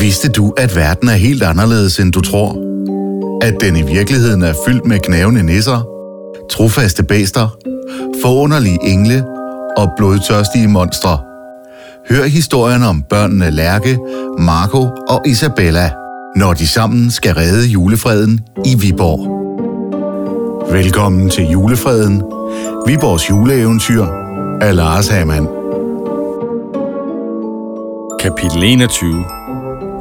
Vidste du, at verden er helt anderledes, end du tror? At den i virkeligheden er fyldt med knævende nisser, trofaste bæster, forunderlige engle og blodtørstige monstre. Hør historien om børnene Lærke, Marco og Isabella, når de sammen skal redde julefreden i Viborg. Velkommen til Julefreden, Viborgs juleeventyr af Lars Hamann. Kapitel 21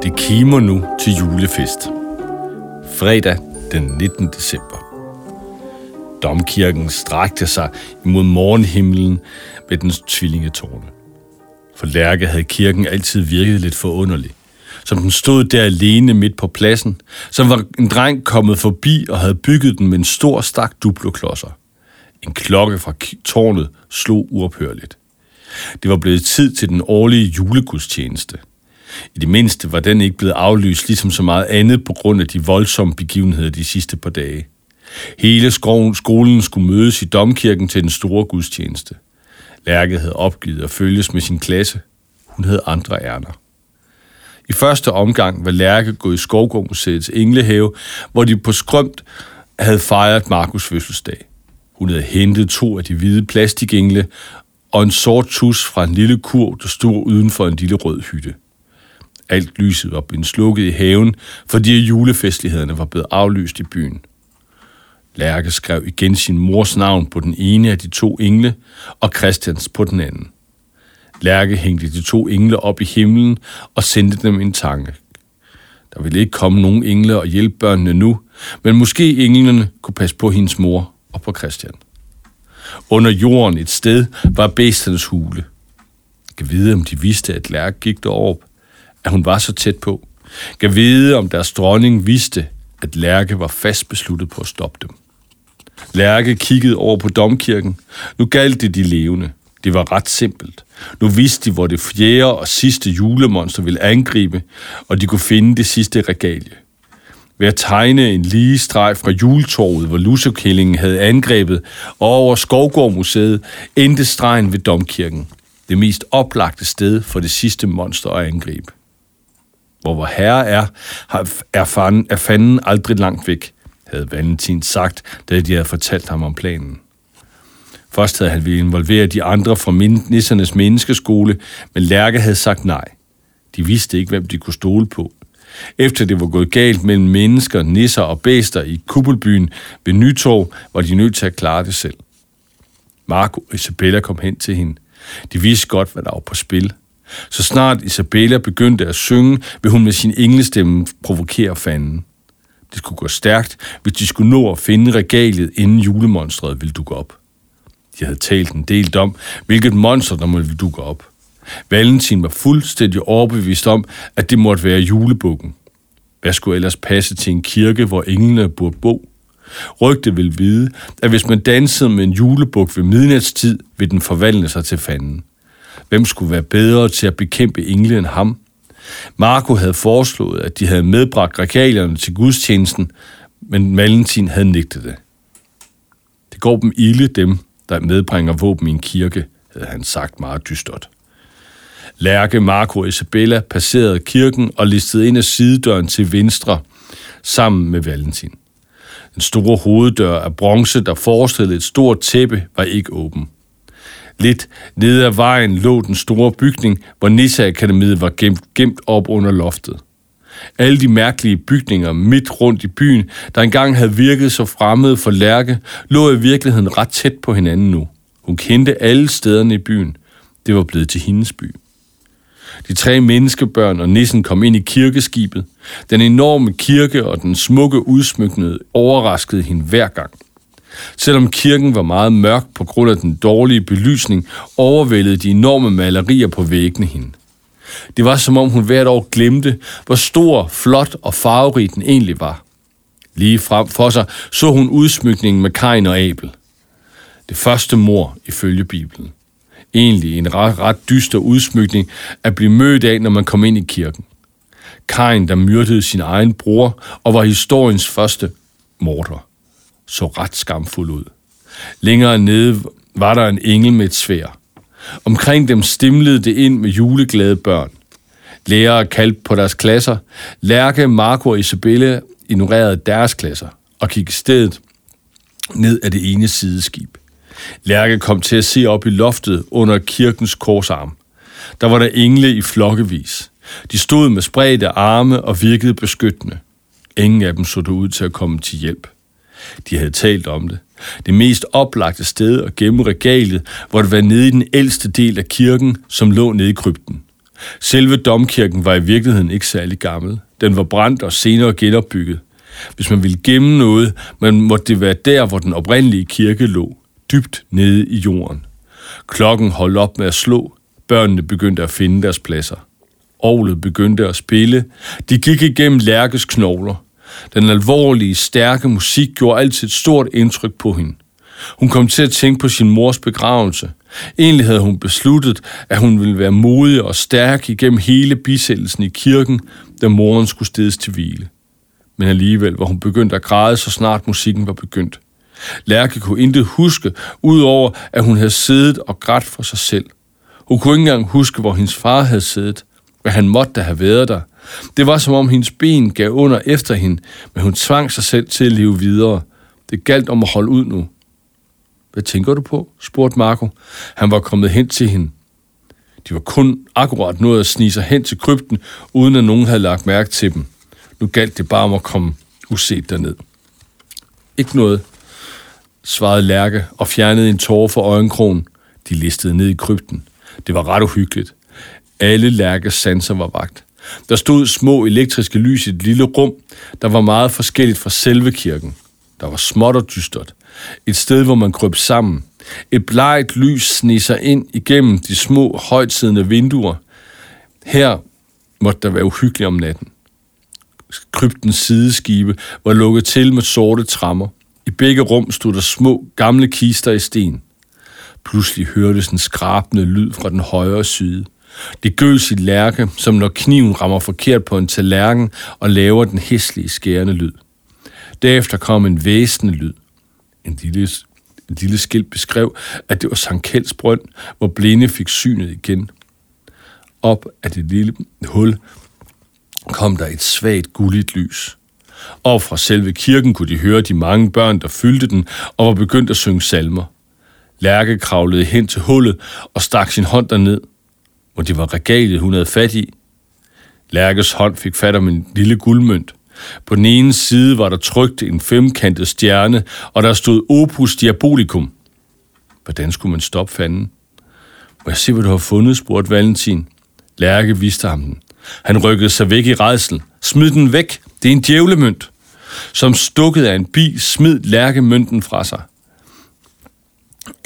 det kimer nu til julefest. Fredag den 19. december. Domkirken strakte sig imod morgenhimlen med dens tvillingetårne. For Lærke havde kirken altid virket lidt forunderlig. Som den stod der alene midt på pladsen, som var en dreng kommet forbi og havde bygget den med en stor stak duploklodser. En klokke fra tårnet slog uophørligt. Det var blevet tid til den årlige julegudstjeneste. I det mindste var den ikke blevet aflyst ligesom så meget andet på grund af de voldsomme begivenheder de sidste par dage. Hele skolen skulle mødes i domkirken til den store gudstjeneste. Lærke havde opgivet at følges med sin klasse. Hun havde andre ærner. I første omgang var Lærke gået i Skovgårdmuseets Englehave, hvor de på skrømt havde fejret Markus fødselsdag. Hun havde hentet to af de hvide plastikengle og en sort tus fra en lille kur, der stod uden for en lille rød hytte. Alt lyset var blevet slukket i haven, fordi julefestlighederne var blevet aflyst i byen. Lærke skrev igen sin mors navn på den ene af de to engle, og Christians på den anden. Lærke hængte de to engle op i himlen og sendte dem en tanke. Der ville ikke komme nogen engle og hjælpe børnene nu, men måske englene kunne passe på hendes mor og på Christian. Under jorden et sted var bæsternes hule. Jeg kan vide, om de vidste, at Lærke gik derop, at hun var så tæt på. Gav vide, om deres dronning vidste, at Lærke var fast besluttet på at stoppe dem. Lærke kiggede over på domkirken. Nu galt det de levende. Det var ret simpelt. Nu vidste de, hvor det fjerde og sidste julemonster ville angribe, og de kunne finde det sidste regalie. Ved at tegne en lige streg fra juletorvet, hvor lussekillingen havde angrebet, og over Skovgårdmuseet, endte stregen ved domkirken. Det mest oplagte sted for det sidste monster at angribe. Hvor vor herre er, er, fanden, er fanden aldrig langt væk, havde Valentin sagt, da de havde fortalt ham om planen. Først havde han ville involvere de andre fra nissernes menneskeskole, men Lærke havde sagt nej. De vidste ikke, hvem de kunne stole på. Efter det var gået galt mellem mennesker, nisser og bæster i Kuppelbyen ved Nytorv, var de nødt til at klare det selv. Marco og Isabella kom hen til hende. De vidste godt, hvad der var på spil. Så snart Isabella begyndte at synge, vil hun med sin englestemme provokere fanden. Det skulle gå stærkt, hvis de skulle nå at finde regaliet, inden julemonstret ville dukke op. De havde talt en del om, hvilket monster der måtte dukke op. Valentin var fuldstændig overbevist om, at det måtte være julebukken. Hvad skulle ellers passe til en kirke, hvor englene burde bo? Rygte vil vide, at hvis man dansede med en julebuk ved midnatstid, vil den forvandle sig til fanden. Hvem skulle være bedre til at bekæmpe engle end ham? Marco havde foreslået, at de havde medbragt regalierne til gudstjenesten, men Valentin havde nægtet det. Det går dem ilde dem, der medbringer våben i en kirke, havde han sagt meget dystert. Lærke, Marco og Isabella passerede kirken og listede ind af sidedøren til venstre sammen med Valentin. Den store hoveddør af bronze, der forestillede et stort tæppe, var ikke åben. Lidt nede ad vejen lå den store bygning, hvor Nissa-akademiet var gemt, gemt op under loftet. Alle de mærkelige bygninger midt rundt i byen, der engang havde virket så fremmede for Lærke, lå i virkeligheden ret tæt på hinanden nu. Hun kendte alle stederne i byen. Det var blevet til hendes by. De tre menneskebørn og nissen kom ind i kirkeskibet. Den enorme kirke og den smukke udsmyknede overraskede hende hver gang. Selvom kirken var meget mørk på grund af den dårlige belysning, overvældede de enorme malerier på væggene hende. Det var som om hun hvert år glemte, hvor stor, flot og farverig den egentlig var. Lige frem for sig så hun udsmykningen med Kain og Abel. Det første mor ifølge Bibelen. Egentlig en ret, ret dyster udsmykning at blive mødt af, når man kom ind i kirken. Kain, der myrdede sin egen bror og var historiens første morder, så ret skamfuld ud. Længere nede var der en engel med et svær. Omkring dem stimlede det ind med juleglade børn. Lærere kaldte på deres klasser. Lærke, Marco og Isabelle ignorerede deres klasser og kiggede stedet ned af det ene sideskib. Lærke kom til at se op i loftet under kirkens korsarm. Der var der engle i flokkevis. De stod med spredte arme og virkede beskyttende. Ingen af dem så det ud til at komme til hjælp. De havde talt om det. Det mest oplagte sted at gemme regalet, hvor det var nede i den ældste del af kirken, som lå nede i krypten. Selve domkirken var i virkeligheden ikke særlig gammel. Den var brændt og senere genopbygget. Hvis man ville gemme noget, man måtte det være der, hvor den oprindelige kirke lå, dybt nede i jorden. Klokken holdt op med at slå. Børnene begyndte at finde deres pladser. Orlet begyndte at spille. De gik igennem Lærkes knogler. Den alvorlige, stærke musik gjorde altid et stort indtryk på hende. Hun kom til at tænke på sin mors begravelse. Egentlig havde hun besluttet, at hun ville være modig og stærk igennem hele bisættelsen i kirken, da moren skulle stedes til hvile. Men alligevel var hun begyndt at græde, så snart musikken var begyndt. Lærke kunne intet huske, udover at hun havde siddet og grædt for sig selv. Hun kunne ikke engang huske, hvor hendes far havde siddet, hvad han måtte da have været der. Det var som om hendes ben gav under efter hende, men hun tvang sig selv til at leve videre. Det galt om at holde ud nu. Hvad tænker du på? spurgte Marco. Han var kommet hen til hende. De var kun akkurat nået at snige sig hen til krypten, uden at nogen havde lagt mærke til dem. Nu galt det bare om at komme uset derned. Ikke noget, svarede Lærke og fjernede en tårer for øjenkrogen. De listede ned i krypten. Det var ret uhyggeligt. Alle Lærkes sanser var vagt. Der stod små elektriske lys i et lille rum, der var meget forskelligt fra selve kirken. Der var småt og dystert. Et sted, hvor man krøb sammen. Et blegt lys sneg sig ind igennem de små, højtsidende vinduer. Her måtte der være uhyggeligt om natten. Kryptens sideskibe var lukket til med sorte trammer. I begge rum stod der små, gamle kister i sten. Pludselig hørtes en skrabende lyd fra den højre side. Det gøs i lærke, som når kniven rammer forkert på en tallerken og laver den hæslige skærende lyd. Derefter kom en væsende lyd. En lille, en lille skilt beskrev, at det var Sankt Kjelds brønd, hvor blinde fik synet igen. Op af det lille hul kom der et svagt gulligt lys. Og fra selve kirken kunne de høre de mange børn, der fyldte den og var begyndt at synge salmer. Lærke kravlede hen til hullet og stak sin hånd derned, hvor de var regaliet, hun havde fat i. Lærkes hånd fik fat om en lille guldmønt. På den ene side var der trykt en femkantet stjerne, og der stod Opus Diabolicum. Hvordan skulle man stoppe fanden? Må jeg se, hvad du har fundet, spurgte Valentin. Lærke viste ham den. Han rykkede sig væk i redsel. Smid den væk. Det er en djævlemønt. Som stukket af en bi, smid Lærke mønten fra sig.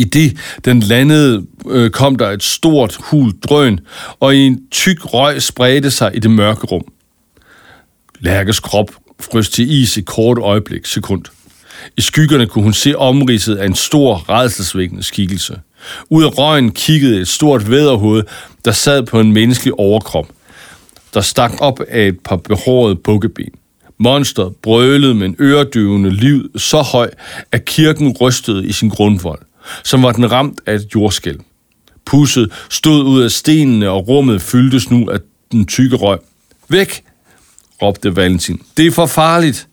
I det, den landede, øh, kom der et stort hul drøn, og i en tyk røg spredte sig i det mørke rum. Lærkes krop frøs til is i kort øjeblik, sekund. I skyggerne kunne hun se omridset af en stor, redselsvækkende skikkelse. Ud af røgen kiggede et stort væderhoved, der sad på en menneskelig overkrop, der stak op af et par behårede bukkeben. Monster brølede med en øredøvende liv så høj, at kirken rystede i sin grundvold, som var den ramt af et jordskæl. Pusset stod ud af stenene, og rummet fyldtes nu af den tykke røg. Væk! råbte Valentin. Det er for farligt!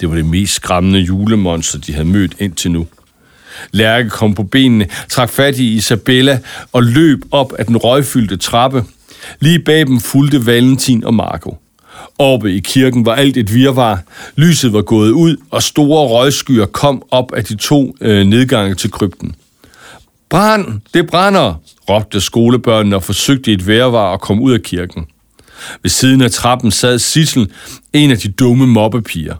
Det var det mest skræmmende julemonster, de havde mødt indtil nu. Lærke kom på benene, trak fat i Isabella og løb op ad den røgfyldte trappe. Lige bag dem fulgte Valentin og Marco. Oppe i kirken var alt et virvar. Lyset var gået ud, og store røgskyer kom op af de to øh, nedgange til krypten. Brand! Det brænder! råbte skolebørnene og forsøgte i et værvar at komme ud af kirken. Ved siden af trappen sad Sissel, en af de dumme mobbepiger.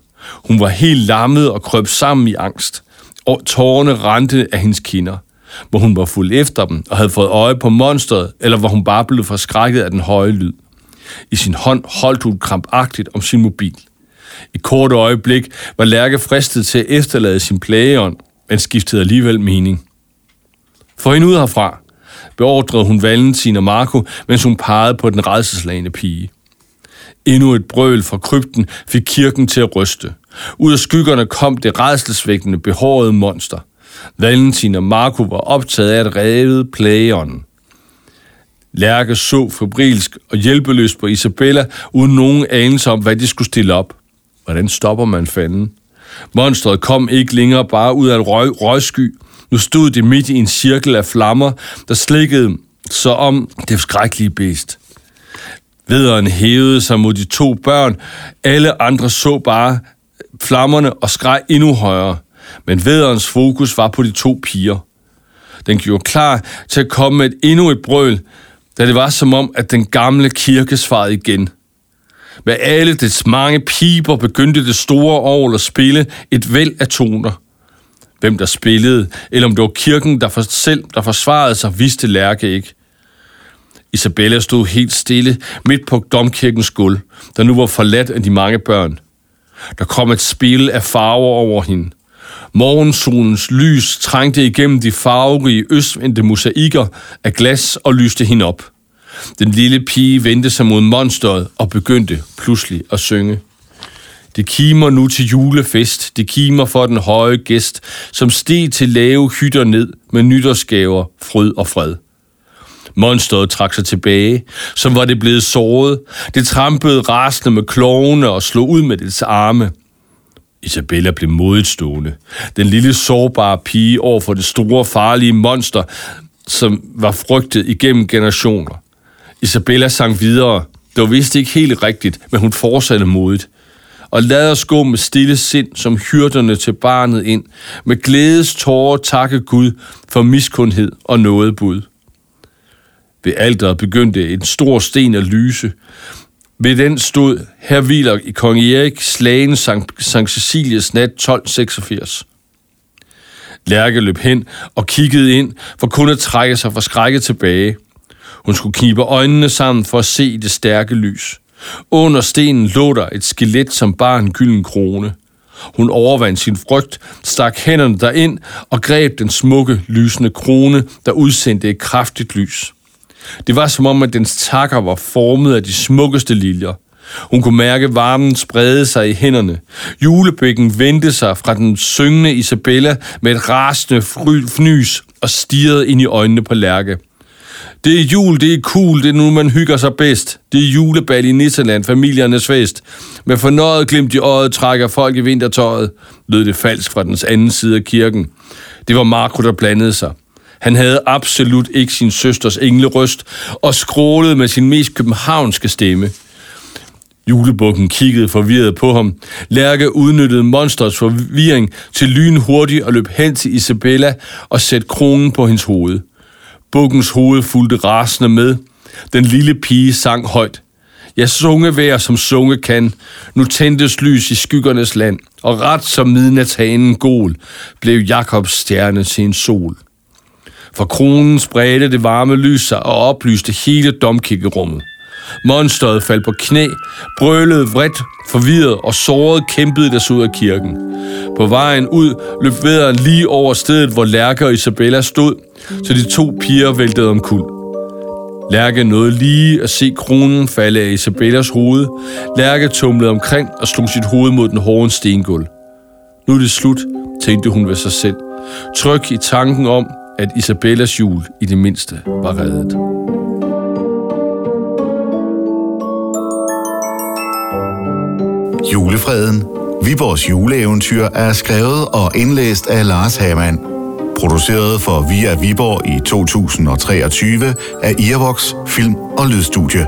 Hun var helt lammet og krøb sammen i angst, og tårerne rendte af hendes kinder. Hvor hun var fuld efter dem og havde fået øje på monstret, eller hvor hun bare blev forskrækket af den høje lyd. I sin hånd holdt hun krampagtigt om sin mobil. I kort øjeblik var Lærke fristet til at efterlade sin plageånd, men skiftede alligevel mening. For hende ud herfra, beordrede hun Valentin og Marco, mens hun pegede på den redselslagende pige. Endnu et brøl fra krypten fik kirken til at ryste. Ud af skyggerne kom det redselsvækkende behårede monster. Valentin og Marco var optaget af at redde plageånden. Lærke så febrilsk og hjælpeløst på Isabella, uden nogen anelse om, hvad de skulle stille op. Hvordan stopper man fanden? Monstret kom ikke længere bare ud af en røg, røgsky. Nu stod det midt i en cirkel af flammer, der slikkede så om det skrækkelige beest. Vederen hævede sig mod de to børn. Alle andre så bare flammerne og skreg endnu højere. Men vederens fokus var på de to piger. Den gjorde klar til at komme med et endnu et brøl, da det var som om, at den gamle kirke svarede igen. Med alle dets mange piber begyndte det store år at spille et væld af toner. Hvem der spillede, eller om det var kirken, der for selv der forsvarede sig, vidste Lærke ikke. Isabella stod helt stille midt på domkirkens gulv, der nu var forladt af de mange børn. Der kom et spil af farver over hende. Morgensolens lys trængte igennem de farverige østvendte mosaikker af glas og lyste hende op. Den lille pige vendte sig mod monsteret og begyndte pludselig at synge. Det kimer nu til julefest, det kimer for den høje gæst, som steg til lave hytter ned med nytårsgaver, fryd og fred. Monsteret trak sig tilbage, som var det blevet såret. Det trampede rasende med klovene og slog ud med dets arme. Isabella blev modigt stående. Den lille sårbare pige over for det store, farlige monster, som var frygtet igennem generationer. Isabella sang videre. Det var vist ikke helt rigtigt, men hun fortsatte modigt. Og lad os gå med stille sind som hyrderne til barnet ind, med glædes tårer takke Gud for miskundhed og nådebud. Ved alderet begyndte en stor sten at lyse. Ved den stod, her hviler i kong Erik slagen Sankt, Sankt Cecilias nat 1286. Lærke løb hen og kiggede ind, for kun at trække sig for skrækket tilbage. Hun skulle knibe øjnene sammen for at se det stærke lys. Under stenen lå der et skelet, som bar en gylden krone. Hun overvandt sin frygt, stak hænderne derind og greb den smukke, lysende krone, der udsendte et kraftigt lys. Det var som om, at dens takker var formet af de smukkeste liljer. Hun kunne mærke varmen sprede sig i hænderne. Julebækken vendte sig fra den syngende Isabella med et rasende fnys og stirrede ind i øjnene på Lærke. Det er jul, det er cool, det er nu, man hygger sig bedst. Det er julebal i Nisseland, familiernes fest. Med fornøjet glimt i øjet trækker folk i vintertøjet, lød det falsk fra dens anden side af kirken. Det var Marco, der blandede sig. Han havde absolut ikke sin søsters englerøst og skrålede med sin mest københavnske stemme. Julebukken kiggede forvirret på ham. Lærke udnyttede monsters forvirring til lyn hurtigt og løb hen til Isabella og sætte kronen på hendes hoved. Bukkens hoved fulgte rasende med. Den lille pige sang højt. Jeg sunge vær som sunge kan. Nu tændtes lys i skyggernes land, og ret som midnatshanen gol, blev Jakobs stjerne til en sol. For kronen spredte det varme lys sig og oplyste hele domkirkerummet. Monsteret faldt på knæ, brølede vredt, forvirret og såret kæmpede det ud af kirken. På vejen ud løb vederen lige over stedet, hvor Lærke og Isabella stod, så de to piger væltede omkuld. Lærke nåede lige at se kronen falde af Isabellas hoved. Lærke tumlede omkring og slog sit hoved mod den hårde stengulv. Nu er det slut, tænkte hun ved sig selv. Tryk i tanken om, at Isabellas jul i det mindste var reddet. Julefreden. Viborgs juleeventyr er skrevet og indlæst af Lars Hamann. Produceret for Via Viborg i 2023 af Irvox Film- og Lydstudie.